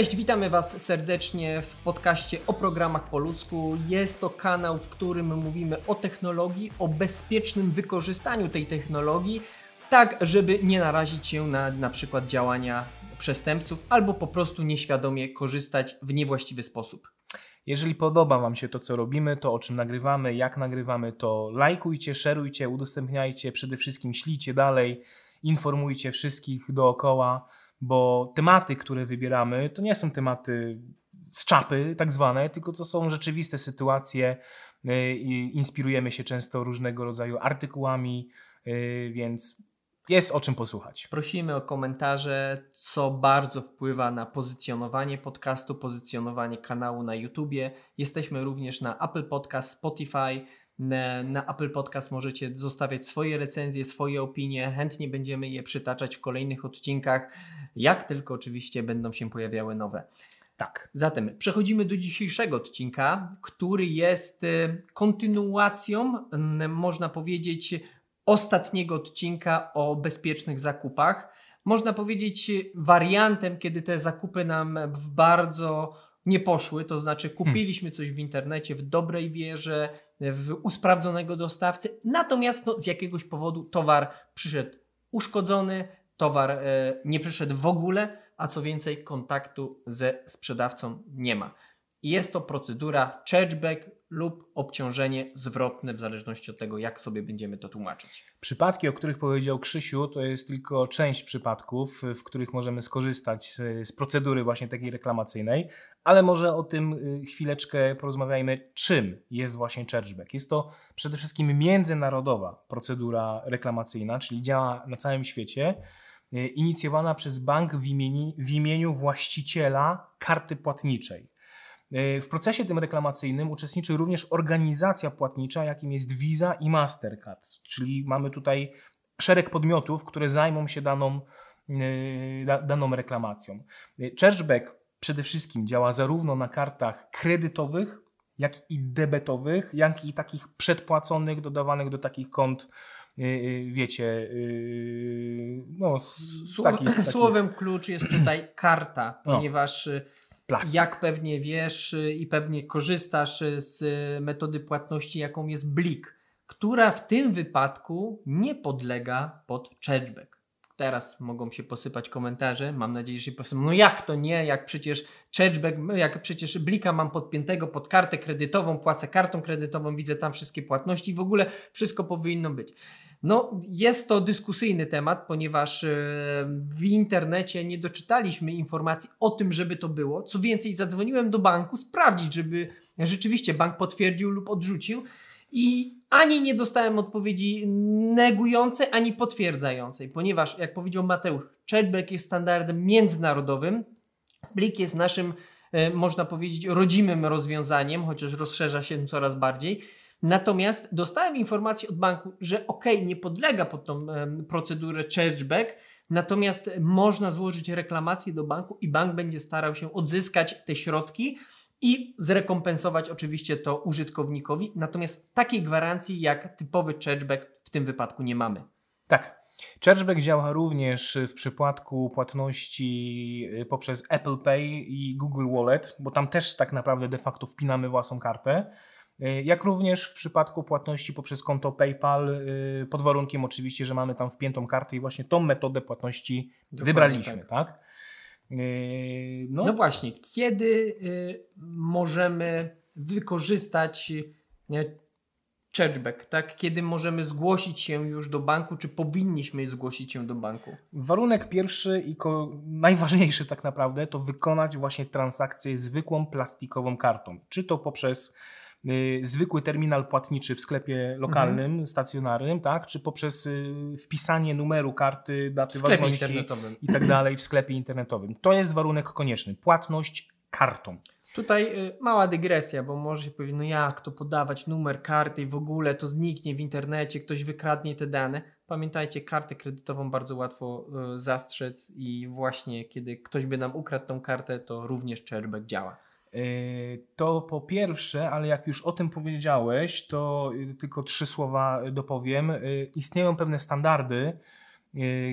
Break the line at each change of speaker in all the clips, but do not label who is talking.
Cześć, witamy Was serdecznie w podcaście o programach po ludzku. Jest to kanał, w którym mówimy o technologii, o bezpiecznym wykorzystaniu tej technologii, tak żeby nie narazić się na na przykład działania przestępców albo po prostu nieświadomie korzystać w niewłaściwy sposób.
Jeżeli podoba Wam się to, co robimy, to o czym nagrywamy, jak nagrywamy, to lajkujcie, szerujcie, udostępniajcie, przede wszystkim ślijcie dalej, informujcie wszystkich dookoła bo tematy, które wybieramy, to nie są tematy z czapy, tak zwane, tylko to są rzeczywiste sytuacje. Y, inspirujemy się często różnego rodzaju artykułami, y, więc jest o czym posłuchać.
Prosimy o komentarze, co bardzo wpływa na pozycjonowanie podcastu, pozycjonowanie kanału na YouTubie. Jesteśmy również na Apple Podcast, Spotify. Na Apple Podcast możecie zostawiać swoje recenzje, swoje opinie. Chętnie będziemy je przytaczać w kolejnych odcinkach jak tylko oczywiście będą się pojawiały nowe. Tak. Zatem przechodzimy do dzisiejszego odcinka, który jest y, kontynuacją, można powiedzieć, ostatniego odcinka o bezpiecznych zakupach. Można powiedzieć wariantem, kiedy te zakupy nam w bardzo nie poszły, to znaczy kupiliśmy coś w internecie w dobrej wierze, w usprawdzonego dostawcy, natomiast no, z jakiegoś powodu towar przyszedł uszkodzony, towar e, nie przyszedł w ogóle, a co więcej, kontaktu ze sprzedawcą nie ma. Jest to procedura chargeback lub obciążenie zwrotne, w zależności od tego, jak sobie będziemy to tłumaczyć.
Przypadki, o których powiedział Krzysiu, to jest tylko część przypadków, w których możemy skorzystać z, z procedury właśnie takiej reklamacyjnej, ale może o tym y, chwileczkę porozmawiajmy, czym jest właśnie chargeback. Jest to przede wszystkim międzynarodowa procedura reklamacyjna, czyli działa na całym świecie E, inicjowana przez bank w imieniu, w imieniu właściciela karty płatniczej. W procesie tym reklamacyjnym uczestniczy również organizacja płatnicza, jakim jest Visa i Mastercard, czyli mamy tutaj szereg podmiotów, które zajmą się daną, e, daną reklamacją. Chargeback przede wszystkim działa zarówno na kartach kredytowych, jak i debetowych, jak i takich przedpłaconych, dodawanych do takich kont Y, y, wiecie, no.
Słowem klucz jest tutaj karta, no. Plastik. jak pewnie wiesz i pewnie korzystasz z metody płatności, jaką jest Blik, która w tym wypadku nie podlega pod chargeback. Teraz mogą się posypać komentarze. Mam nadzieję, że się posypią. No jak to nie? Jak przecież chargeback, jak przecież blika mam podpiętego pod kartę kredytową, płacę kartą kredytową, widzę tam wszystkie płatności i w ogóle wszystko powinno być. No, jest to dyskusyjny temat, ponieważ e, w internecie nie doczytaliśmy informacji o tym, żeby to było. Co więcej, zadzwoniłem do banku sprawdzić, żeby rzeczywiście bank potwierdził lub odrzucił i ani nie dostałem odpowiedzi negującej, ani potwierdzającej, ponieważ, jak powiedział Mateusz, chatback jest standardem międzynarodowym, Blik jest naszym, e, można powiedzieć, rodzimym rozwiązaniem, chociaż rozszerza się coraz bardziej. Natomiast dostałem informację od banku, że ok, nie podlega pod tą procedurę chargeback, natomiast można złożyć reklamację do banku i bank będzie starał się odzyskać te środki i zrekompensować oczywiście to użytkownikowi. Natomiast takiej gwarancji jak typowy chargeback w tym wypadku nie mamy.
Tak. Chargeback działa również w przypadku płatności y, poprzez Apple Pay i Google Wallet, bo tam też tak naprawdę de facto wpinamy własną kartę. Y, jak również w przypadku płatności poprzez konto PayPal, y, pod warunkiem oczywiście, że mamy tam wpiętą kartę i właśnie tą metodę płatności Dokładnie wybraliśmy, tak? tak?
No. no. właśnie, kiedy możemy wykorzystać chargeback, tak? Kiedy możemy zgłosić się już do banku, czy powinniśmy zgłosić się do banku?
Warunek pierwszy i najważniejszy tak naprawdę to wykonać właśnie transakcję zwykłą plastikową kartą. Czy to poprzez zwykły terminal płatniczy w sklepie lokalnym, mhm. stacjonarnym, tak? czy poprzez y, wpisanie numeru karty, daty w ważności i tak dalej w sklepie internetowym. To jest warunek konieczny. Płatność kartą.
Tutaj y, mała dygresja, bo może się powiedzieć, no jak to podawać numer karty i w ogóle to zniknie w internecie, ktoś wykradnie te dane. Pamiętajcie, kartę kredytową bardzo łatwo y, zastrzec i właśnie kiedy ktoś by nam ukradł tą kartę, to również chargeback działa.
Y, to po pierwsze, ale jak już o tym powiedziałeś, to tylko trzy słowa dopowiem. Istnieją pewne standardy,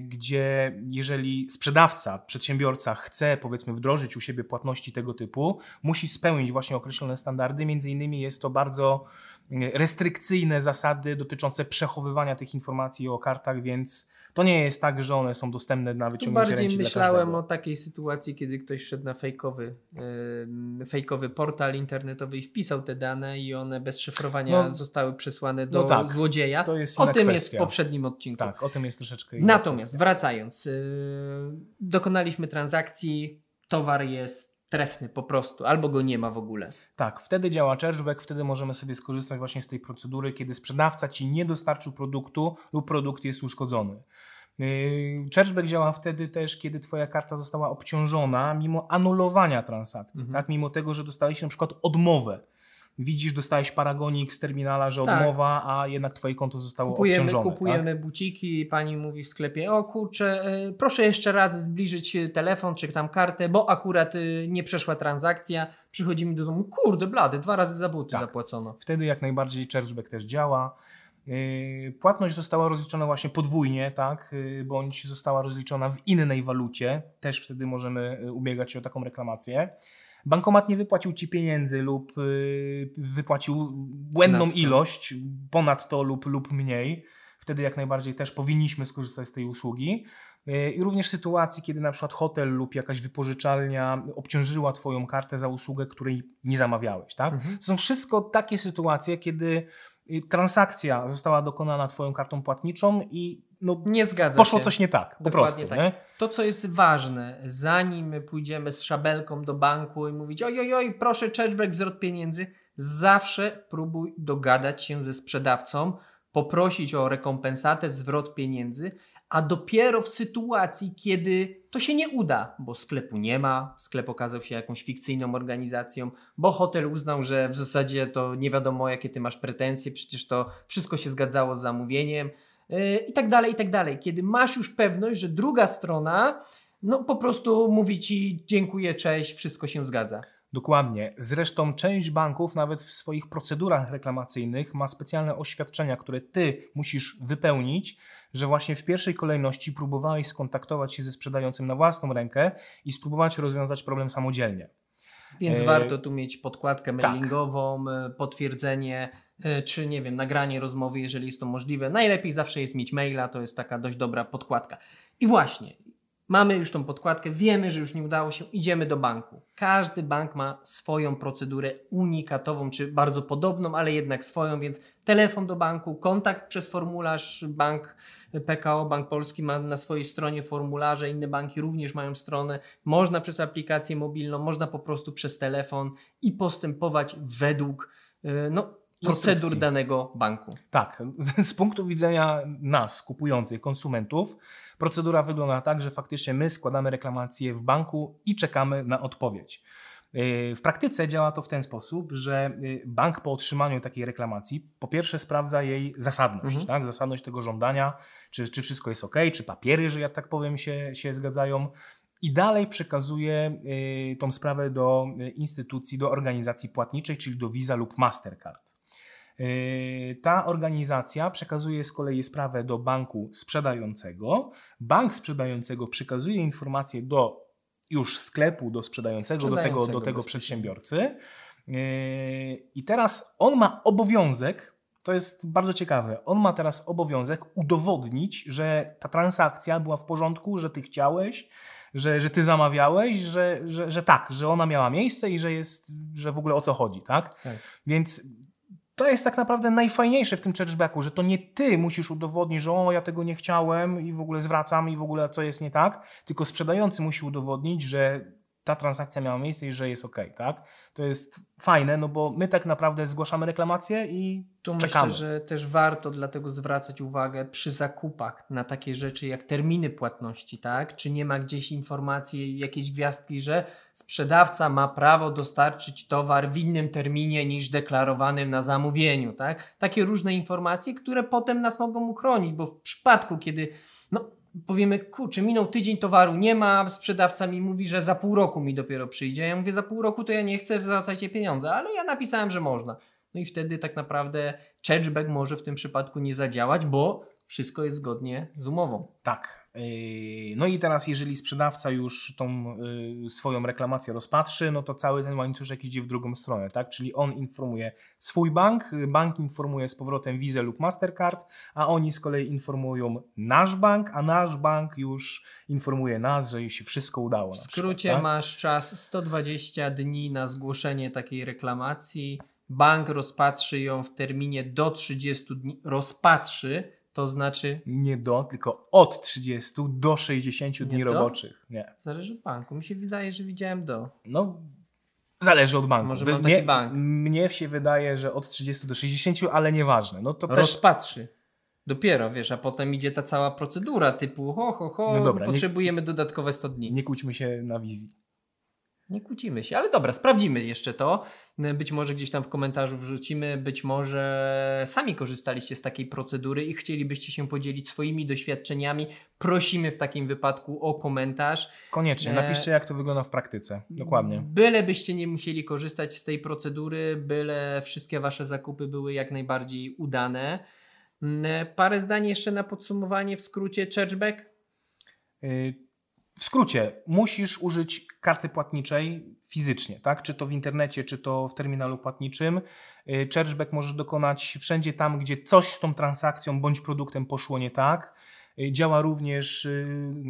gdzie jeżeli sprzedawca, przedsiębiorca chce powiedzmy wdrożyć u siebie płatności tego typu, musi spełnić właśnie określone standardy. Między innymi jest to bardzo restrykcyjne zasady dotyczące przechowywania tych informacji o kartach, więc to nie jest tak, że one są dostępne na wyciągnięcie
Bardziej
ręki
myślałem o takiej sytuacji, kiedy ktoś wszedł na fejkowy, yy, fejkowy portal internetowy i wpisał te dane i one bez szyfrowania no, zostały przesłane do no tak, złodzieja. To jest o tym kwestia. jest w poprzednim odcinku.
Tak, o tym jest troszeczkę
Natomiast kwestia. wracając, yy, dokonaliśmy transakcji, towar jest trefny po prostu, albo go nie ma w ogóle.
Tak, wtedy działa chargeback, wtedy możemy sobie skorzystać właśnie z tej procedury, kiedy sprzedawca ci nie dostarczył produktu lub produkt jest uszkodzony. Yy, chargeback działa wtedy też, kiedy Twoja karta została obciążona mimo anulowania transakcji, mhm. tak? mimo tego, że dostałeś na przykład odmowę widzisz, dostałeś paragonik z terminala, że tak. odmowa, a jednak twoje konto zostało
kupujemy,
obciążone.
Kupujemy
tak?
buciki i pani mówi w sklepie, o kurczę, e, proszę jeszcze raz zbliżyć telefon czy tam kartę, bo akurat e, nie przeszła transakcja, przychodzimy do domu, kurde blady, dwa razy za buty tak. zapłacono.
Wtedy jak najbardziej chargeback też działa. E, płatność została rozliczona właśnie podwójnie, tak, bądź została rozliczona w innej walucie. Też wtedy możemy ubiegać się o taką reklamację bankomat nie wypłacił ci pieniędzy lub y, wypłacił błędną ilość, ponad to lub, lub mniej, wtedy jak najbardziej też powinniśmy skorzystać z tej usługi. Y, I również sytuacji, kiedy na przykład hotel lub jakaś wypożyczalnia obciążyła Twoją kartę za usługę, której nie zamawiałeś. Tak? Mhm. To są wszystko takie sytuacje, kiedy transakcja została dokonana Twoją kartą płatniczą i no, nie zgadza poszło się. coś nie tak, po Dokładnie prostu. Tak. Nie?
To, co jest ważne, zanim pójdziemy z szabelką do banku i mówić oj, oj, proszę chargeback, zwrot pieniędzy, zawsze próbuj dogadać się ze sprzedawcą, poprosić o rekompensatę, zwrot pieniędzy, a dopiero w sytuacji, kiedy to się nie uda, bo sklepu nie ma, sklep okazał się jakąś fikcyjną organizacją, bo hotel uznał, że w zasadzie to nie wiadomo, jakie ty masz pretensje, przecież to wszystko się zgadzało z zamówieniem, Yy, i tak dalej, i tak dalej. Kiedy masz już pewność, że druga strona no po prostu mówi ci dziękuję, cześć, wszystko się zgadza.
Dokładnie. Zresztą część banków nawet w swoich procedurach reklamacyjnych ma specjalne oświadczenia, które ty musisz wypełnić, że właśnie w pierwszej kolejności próbowałeś skontaktować się ze sprzedającym na własną rękę i spróbować rozwiązać problem samodzielnie.
Więc e... warto tu mieć podkładkę tak. mailingową, tak. potwierdzenie E, czy nie wiem, nagranie rozmowy, jeżeli jest to możliwe. Najlepiej zawsze jest mieć maila, to jest taka dość dobra podkładka. I właśnie, mamy już tą podkładkę, wiemy, że już nie udało się, idziemy do banku. Każdy bank ma swoją procedurę unikatową, czy bardzo podobną, ale jednak swoją, więc telefon do banku, kontakt przez formularz, bank PKO, Bank Polski ma na swojej stronie formularze, inne banki również mają stronę, można przez aplikację mobilną, można po prostu przez telefon i postępować według e, no, procedur danego banku.
Tak, z punktu widzenia nas, kupujących, konsumentów, procedura wygląda tak, że faktycznie my składamy reklamację w banku i czekamy na odpowiedź. Yy, w praktyce działa to w ten sposób, że yy, bank po otrzymaniu takiej reklamacji po pierwsze sprawdza jej zasadność, mhm. tak? zasadność tego żądania, czy, czy wszystko jest ok, czy papiery, że ja tak powiem, się, się zgadzają. I dalej przekazuje yy, tą sprawę do instytucji, do organizacji płatniczej, czyli do Visa lub Mastercard. Yy, ta organizacja przekazuje z kolei sprawę do banku sprzedającego. Bank sprzedającego przekazuje informację do już sklepu, do sprzedającego, do tego, do tego przedsiębiorcy. Yy, I teraz on ma obowiązek, to jest bardzo ciekawe, on ma teraz obowiązek udowodnić, że ta transakcja była w porządku, że ty chciałeś, że, że ty zamawiałeś, że, że, że tak, że ona miała miejsce i że jest, że w ogóle o co chodzi, tak? tak. Więc to jest tak naprawdę najfajniejsze w tym chargebacku, że to nie ty musisz udowodnić, że o, ja tego nie chciałem i w ogóle zwracam i w ogóle co jest nie tak, tylko sprzedający musi udowodnić, że ta transakcja miała miejsce i że jest ok, tak? To jest fajne, no bo my tak naprawdę zgłaszamy reklamację i tu czekamy.
myślę, że też warto dlatego zwracać uwagę przy zakupach na takie rzeczy jak terminy płatności, tak? Czy nie ma gdzieś informacji, jakiejś gwiazdki, że sprzedawca ma prawo dostarczyć towar w innym terminie niż deklarowanym na zamówieniu, tak? Takie różne informacje, które potem nas mogą uchronić, bo w przypadku, kiedy no, powiemy, kurczę, minął tydzień, towaru nie ma, sprzedawca mi mówi, że za pół roku mi dopiero przyjdzie. Ja mówię, za pół roku to ja nie chcę, zwracajcie pieniądze, ale ja napisałem, że można. No i wtedy tak naprawdę chargeback może w tym przypadku nie zadziałać, bo wszystko jest zgodnie z umową.
Tak. Yy, no i teraz, jeżeli sprzedawca już tą y, swoją reklamację rozpatrzy, no to cały ten łańcuszek idzie w drugą stronę, tak? Czyli on informuje swój bank, bank informuje z powrotem Visa lub Mastercard, a oni z kolei informują nasz bank, a nasz bank już informuje nas, że się wszystko udało.
W skrócie przykład, tak? masz czas 120 dni na zgłoszenie takiej reklamacji. Bank rozpatrzy ją w terminie do 30 dni. Rozpatrzy, to znaczy.
Nie do, tylko od 30 do 60 dni do? roboczych. Nie.
Zależy od banku. Mi się wydaje, że widziałem do.
No, zależy od banku.
Może mam mnie, taki bank.
Mnie się wydaje, że od 30 do 60, ale nieważne. No to
Rozpatrzy. Też... Dopiero, wiesz, a potem idzie ta cała procedura typu ho, ho, ho, no dobra, potrzebujemy nie, dodatkowe 100 dni.
Nie kłóćmy się na wizji.
Nie kłócimy się, ale dobra, sprawdzimy jeszcze to. Być może gdzieś tam w komentarzu wrzucimy, być może sami korzystaliście z takiej procedury i chcielibyście się podzielić swoimi doświadczeniami. Prosimy w takim wypadku o komentarz.
Koniecznie, napiszcie jak to wygląda w praktyce. Dokładnie.
Byle byście nie musieli korzystać z tej procedury, byle wszystkie wasze zakupy były jak najbardziej udane. Parę zdań jeszcze na podsumowanie w skrócie chargeback.
Y w skrócie, musisz użyć karty płatniczej fizycznie, tak? czy to w internecie, czy to w terminalu płatniczym. Y, chargeback możesz dokonać wszędzie tam, gdzie coś z tą transakcją bądź produktem poszło nie tak. Y, działa również, y,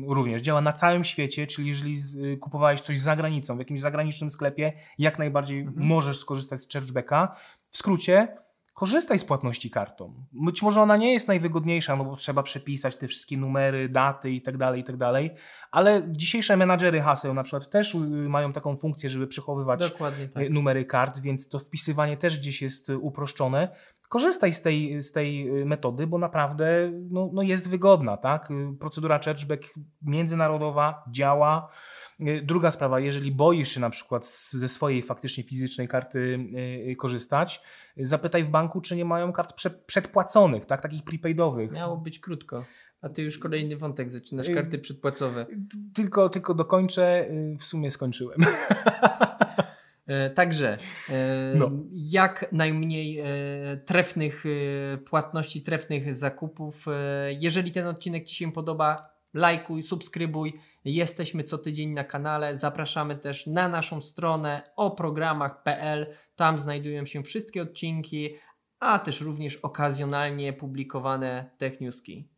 również działa na całym świecie, czyli jeżeli kupowałeś coś za granicą, w jakimś zagranicznym sklepie, jak najbardziej mhm. możesz skorzystać z chargebacka. W skrócie, korzystaj z płatności kartą. Być może ona nie jest najwygodniejsza, no bo trzeba przepisać te wszystkie numery, daty i tak dalej, i tak dalej, ale dzisiejsze menadżery haseł na przykład też y, mają taką funkcję, żeby przechowywać tak. numery kart, więc to wpisywanie też gdzieś jest uproszczone. Korzystaj z tej, z tej y, metody, bo naprawdę no, no jest wygodna. Tak? Procedura chargeback międzynarodowa działa. Y, druga sprawa, jeżeli boisz się na przykład ze swojej faktycznie fizycznej karty y, korzystać, zapytaj w banku, czy nie mają kart przedpłaconych, tak, takich prepaidowych.
Miało być krótko. A ty już kolejny wątek zaczynasz, karty przedpłacowe.
Tylko, tylko dokończę, w sumie skończyłem.
E, także e, no. jak najmniej e, trefnych płatności, trefnych zakupów. Jeżeli ten odcinek Ci się podoba, lajkuj, subskrybuj. Jesteśmy co tydzień na kanale. Zapraszamy też na naszą stronę o programach.pl. Tam znajdują się wszystkie odcinki, a też również okazjonalnie publikowane techniuski.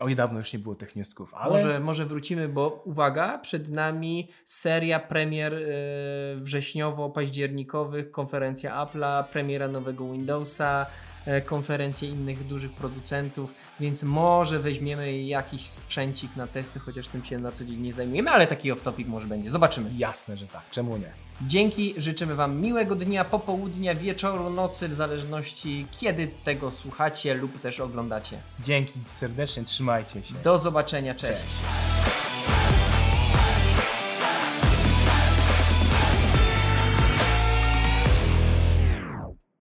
Oj, dawno już nie było tych newsków, ale...
Może, może wrócimy, bo uwaga, przed nami seria premier yy, wrześniowo-październikowych, konferencja Apple'a, premiera nowego Windowsa, konferencje innych dużych producentów, więc może weźmiemy jakiś sprzęcik na testy, chociaż tym się na co dzień nie zajmujemy, ale taki off-topic może będzie. Zobaczymy.
Jasne, że tak. Czemu nie?
Dzięki, życzymy Wam miłego dnia, popołudnia, wieczoru, nocy, w zależności kiedy tego słuchacie lub też oglądacie.
Dzięki serdecznie, trzymajcie się.
Do zobaczenia, cześć.
cześć.